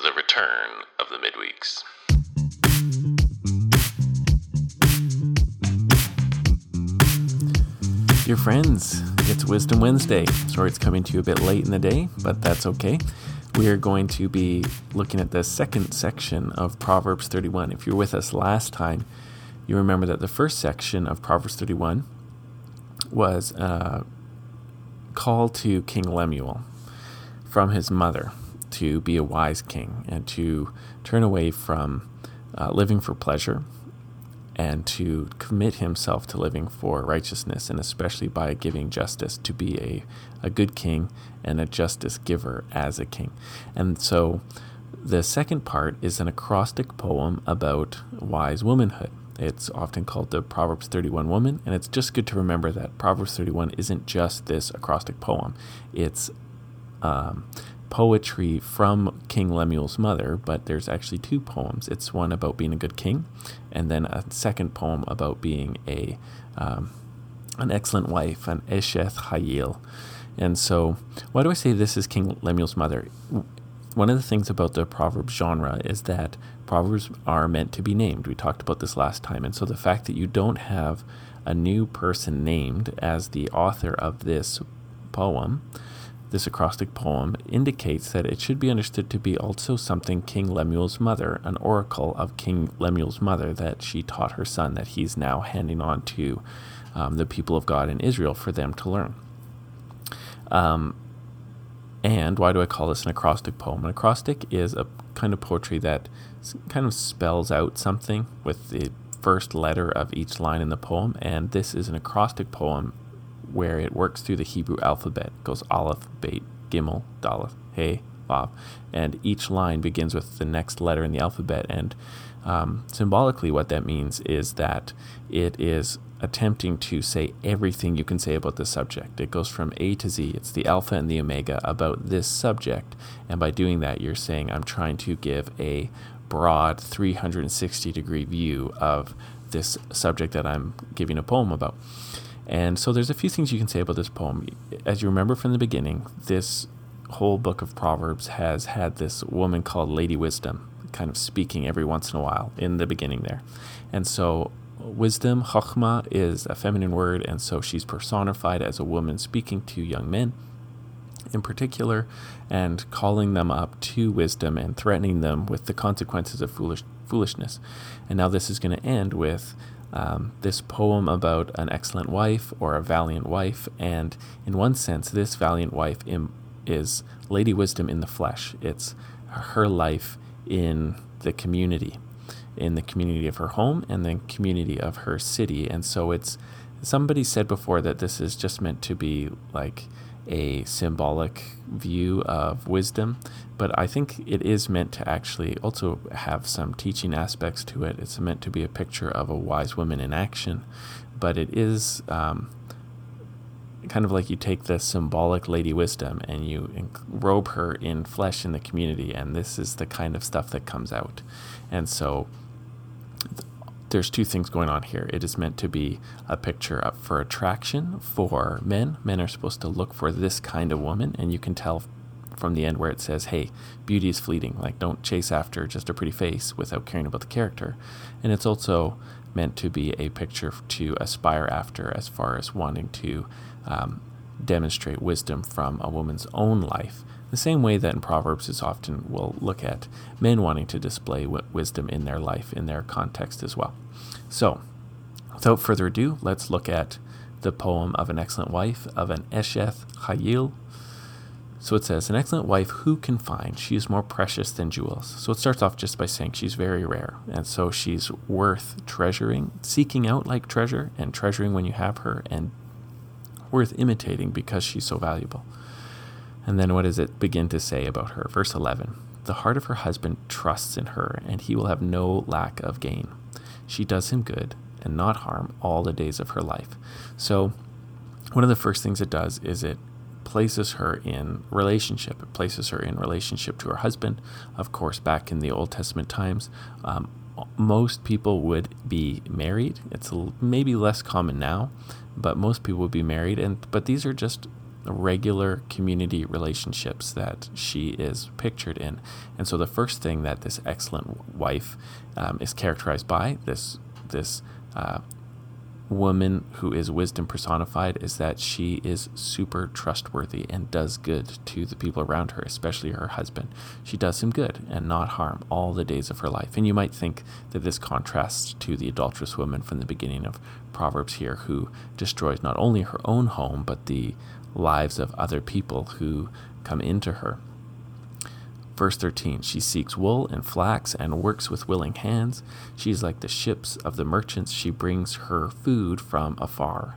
the return of the midweeks. Dear friends, it's Wisdom Wednesday. Sorry it's coming to you a bit late in the day, but that's okay. We are going to be looking at the second section of Proverbs 31. If you were with us last time, you remember that the first section of Proverbs 31 was a call to King Lemuel from his mother to be a wise king and to turn away from uh, living for pleasure and to commit himself to living for righteousness and especially by giving justice to be a, a good king and a justice giver as a king. And so the second part is an acrostic poem about wise womanhood. It's often called the Proverbs 31 woman, and it's just good to remember that Proverbs 31 isn't just this acrostic poem. It's um, poetry from King Lemuel's mother, but there's actually two poems. It's one about being a good king, and then a second poem about being a um, an excellent wife, an Esheth Hayil. And so, why do I say this is King Lemuel's mother? One of the things about the proverb genre is that Proverbs are meant to be named. We talked about this last time. And so, the fact that you don't have a new person named as the author of this poem this acrostic poem indicates that it should be understood to be also something King Lemuel's mother, an oracle of King Lemuel's mother that she taught her son, that he's now handing on to um, the people of God in Israel for them to learn. Um, and why do I call this an acrostic poem? An acrostic is a kind of poetry that kind of spells out something with the first letter of each line in the poem, and this is an acrostic poem where it works through the Hebrew alphabet. Goes Aleph, Beit, Gimel, Daleth, Hey, Vav, and each line begins with the next letter in the alphabet. And um, symbolically, what that means is that it is attempting to say everything you can say about the subject. It goes from A to Z. It's the alpha and the omega about this subject. And by doing that, you're saying, I'm trying to give a broad 360 degree view of this subject that I'm giving a poem about. And so there's a few things you can say about this poem. As you remember from the beginning, this whole book of Proverbs has had this woman called Lady Wisdom kind of speaking every once in a while in the beginning there. And so wisdom, chachma, is a feminine word, and so she's personified as a woman speaking to young men in particular and calling them up to wisdom and threatening them with the consequences of foolish, foolishness. And now this is going to end with um, this poem about an excellent wife or a valiant wife. And in one sense, this valiant wife Im- is Lady Wisdom in the flesh. It's her life in the community, in the community of her home and the community of her city. And so it's somebody said before that this is just meant to be like a symbolic view of wisdom, but I think it is meant to actually also have some teaching aspects to it. It's meant to be a picture of a wise woman in action, but it is um, kind of like you take the symbolic Lady Wisdom and you robe her in flesh in the community, and this is the kind of stuff that comes out. And so there's two things going on here. It is meant to be a picture up for attraction for men. Men are supposed to look for this kind of woman, and you can tell from the end where it says, "Hey, beauty is fleeting. Like, don't chase after just a pretty face without caring about the character." And it's also meant to be a picture to aspire after, as far as wanting to um, demonstrate wisdom from a woman's own life the same way that in Proverbs is often we'll look at men wanting to display wisdom in their life, in their context as well. So, without further ado, let's look at the poem of an excellent wife of an Esheth Hayil. So it says, An excellent wife who can find? She is more precious than jewels. So it starts off just by saying she's very rare. And so she's worth treasuring, seeking out like treasure, and treasuring when you have her, and worth imitating because she's so valuable. And then what does it begin to say about her? Verse 11 The heart of her husband trusts in her, and he will have no lack of gain. She does him good and not harm all the days of her life. So, one of the first things it does is it places her in relationship. It places her in relationship to her husband. Of course, back in the Old Testament times, um, most people would be married. It's maybe less common now, but most people would be married. And but these are just regular community relationships that she is pictured in. And so the first thing that this excellent wife um, is characterized by, this this uh, woman who is wisdom personified is that she is super trustworthy and does good to the people around her, especially her husband. She does him good and not harm all the days of her life. And you might think that this contrasts to the adulterous woman from the beginning of Proverbs here, who destroys not only her own home, but the lives of other people who come into her. Verse 13 She seeks wool and flax and works with willing hands. She is like the ships of the merchants. She brings her food from afar.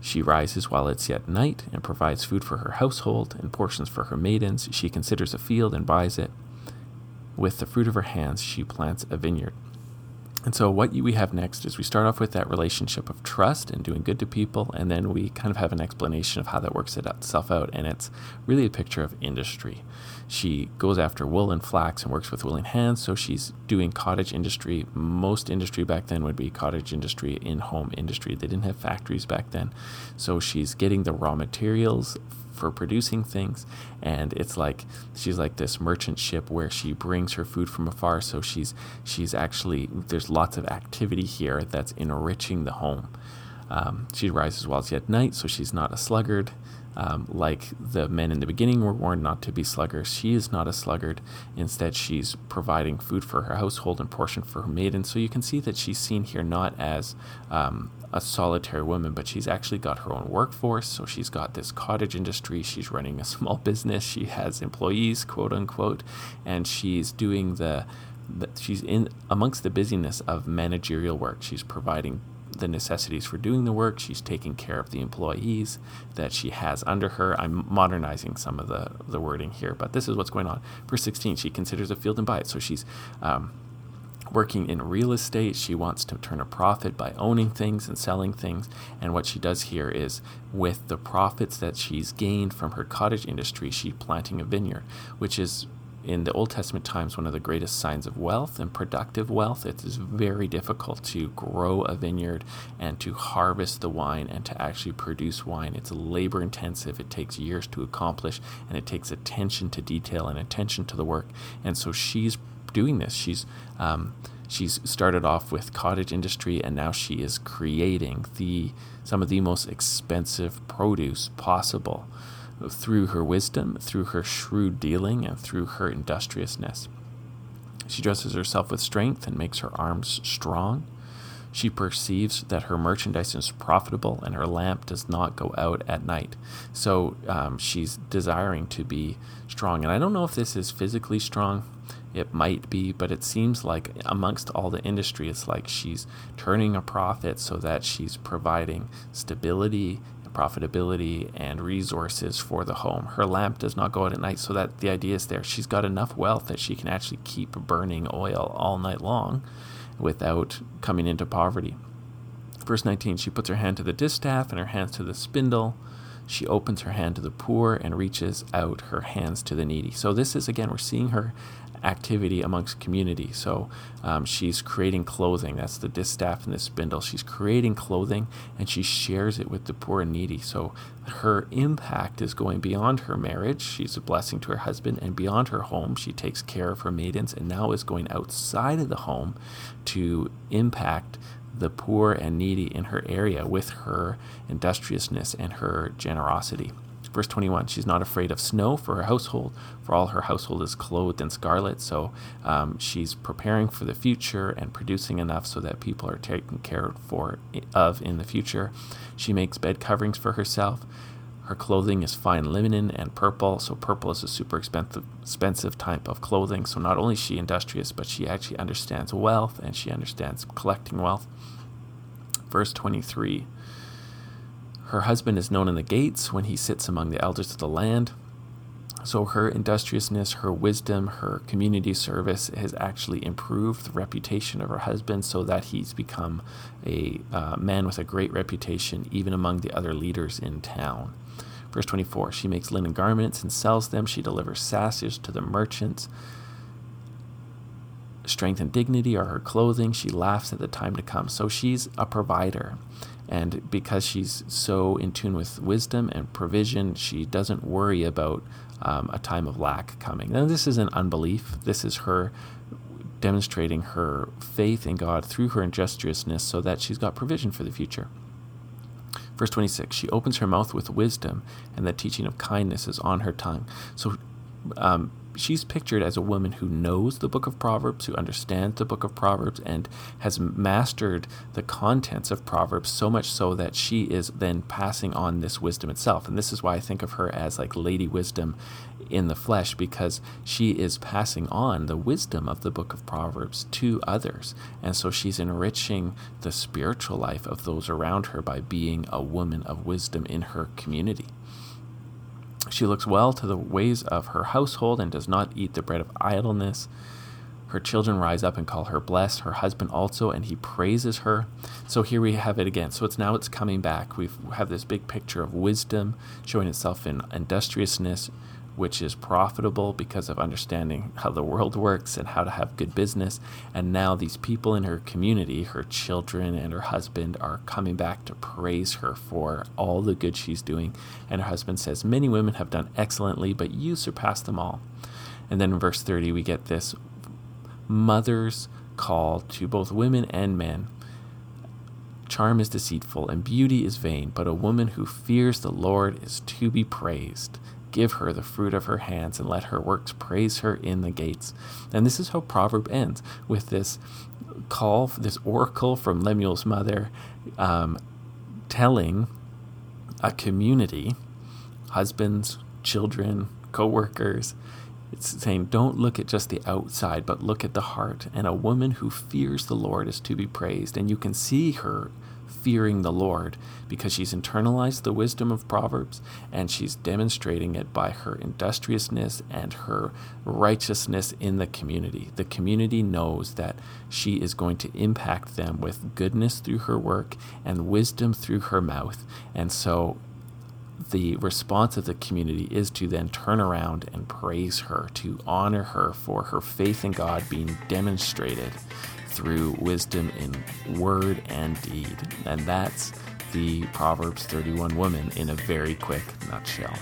She rises while it's yet night and provides food for her household and portions for her maidens. She considers a field and buys it. With the fruit of her hands, she plants a vineyard. And so, what we have next is we start off with that relationship of trust and doing good to people, and then we kind of have an explanation of how that works itself out. And it's really a picture of industry. She goes after wool and flax and works with willing hands. So she's doing cottage industry. Most industry back then would be cottage industry, in home industry. They didn't have factories back then. So she's getting the raw materials for producing things. And it's like she's like this merchant ship where she brings her food from afar. So she's she's actually there's lots of activity here that's enriching the home um, she rises while it's yet night so she's not a sluggard um, like the men in the beginning were warned not to be sluggards, she is not a sluggard. Instead, she's providing food for her household and portion for her maiden. So you can see that she's seen here not as um, a solitary woman, but she's actually got her own workforce. So she's got this cottage industry. She's running a small business. She has employees, quote unquote, and she's doing the, the she's in amongst the busyness of managerial work. She's providing the necessities for doing the work. She's taking care of the employees that she has under her. I'm modernizing some of the, the wording here, but this is what's going on. Verse 16, she considers a field and buy it. So she's um, working in real estate. She wants to turn a profit by owning things and selling things. And what she does here is, with the profits that she's gained from her cottage industry, she's planting a vineyard, which is in the Old Testament times one of the greatest signs of wealth and productive wealth. It is very difficult to grow a vineyard and to harvest the wine and to actually produce wine. It's labor intensive, it takes years to accomplish, and it takes attention to detail and attention to the work. And so she's doing this. She's um, she's started off with cottage industry and now she is creating the some of the most expensive produce possible through her wisdom, through her shrewd dealing, and through her industriousness. She dresses herself with strength and makes her arms strong. She perceives that her merchandise is profitable and her lamp does not go out at night. So um, she's desiring to be strong. And I don't know if this is physically strong. It might be, but it seems like amongst all the industry, it's like she's turning a profit so that she's providing stability profitability and resources for the home. Her lamp does not go out at night, so that the idea is there. She's got enough wealth that she can actually keep burning oil all night long without coming into poverty. Verse 19 She puts her hand to the distaff and her hands to the spindle. She opens her hand to the poor and reaches out her hands to the needy. So, this is again, we're seeing her activity amongst community. So um, she's creating clothing. That's the distaff and the spindle. She's creating clothing and she shares it with the poor and needy. So her impact is going beyond her marriage. She's a blessing to her husband and beyond her home. She takes care of her maidens and now is going outside of the home to impact the poor and needy in her area with her industriousness and her generosity. Verse 21 She's not afraid of snow for her household, for all her household is clothed in scarlet. So um, she's preparing for the future and producing enough so that people are taken care for, of in the future. She makes bed coverings for herself. Her clothing is fine linen and purple. So, purple is a super expensive, expensive type of clothing. So, not only is she industrious, but she actually understands wealth and she understands collecting wealth. Verse 23 her husband is known in the gates when he sits among the elders of the land. So her industriousness, her wisdom, her community service has actually improved the reputation of her husband so that he's become a uh, man with a great reputation even among the other leaders in town. Verse 24 She makes linen garments and sells them. She delivers sashes to the merchants. Strength and dignity are her clothing. She laughs at the time to come. So she's a provider. And because she's so in tune with wisdom and provision, she doesn't worry about um, a time of lack coming. Now, this isn't unbelief. This is her demonstrating her faith in God through her industriousness so that she's got provision for the future. Verse 26 She opens her mouth with wisdom, and the teaching of kindness is on her tongue. So um, she's pictured as a woman who knows the book of Proverbs, who understands the book of Proverbs, and has mastered the contents of Proverbs so much so that she is then passing on this wisdom itself. And this is why I think of her as like Lady Wisdom in the flesh, because she is passing on the wisdom of the book of Proverbs to others. And so she's enriching the spiritual life of those around her by being a woman of wisdom in her community. She looks well to the ways of her household and does not eat the bread of idleness. Her children rise up and call her blessed, her husband also, and he praises her. So here we have it again. So it's now it's coming back. We have this big picture of wisdom showing itself in industriousness, which is profitable because of understanding how the world works and how to have good business. And now these people in her community, her children and her husband, are coming back to praise her for all the good she's doing. And her husband says, Many women have done excellently, but you surpass them all. And then in verse 30, we get this mother's call to both women and men. Charm is deceitful and beauty is vain, but a woman who fears the Lord is to be praised. Give her the fruit of her hands and let her works praise her in the gates. And this is how Proverb ends with this call, this oracle from Lemuel's mother, um, telling a community, husbands, children, co workers, it's saying, don't look at just the outside, but look at the heart. And a woman who fears the Lord is to be praised. And you can see her fearing the Lord because she's internalized the wisdom of Proverbs and she's demonstrating it by her industriousness and her righteousness in the community. The community knows that she is going to impact them with goodness through her work and wisdom through her mouth. And so the response of the community is to then turn around and praise her, to honor her for her faith in God being demonstrated through wisdom in word and deed. And that's the Proverbs 31 woman in a very quick nutshell.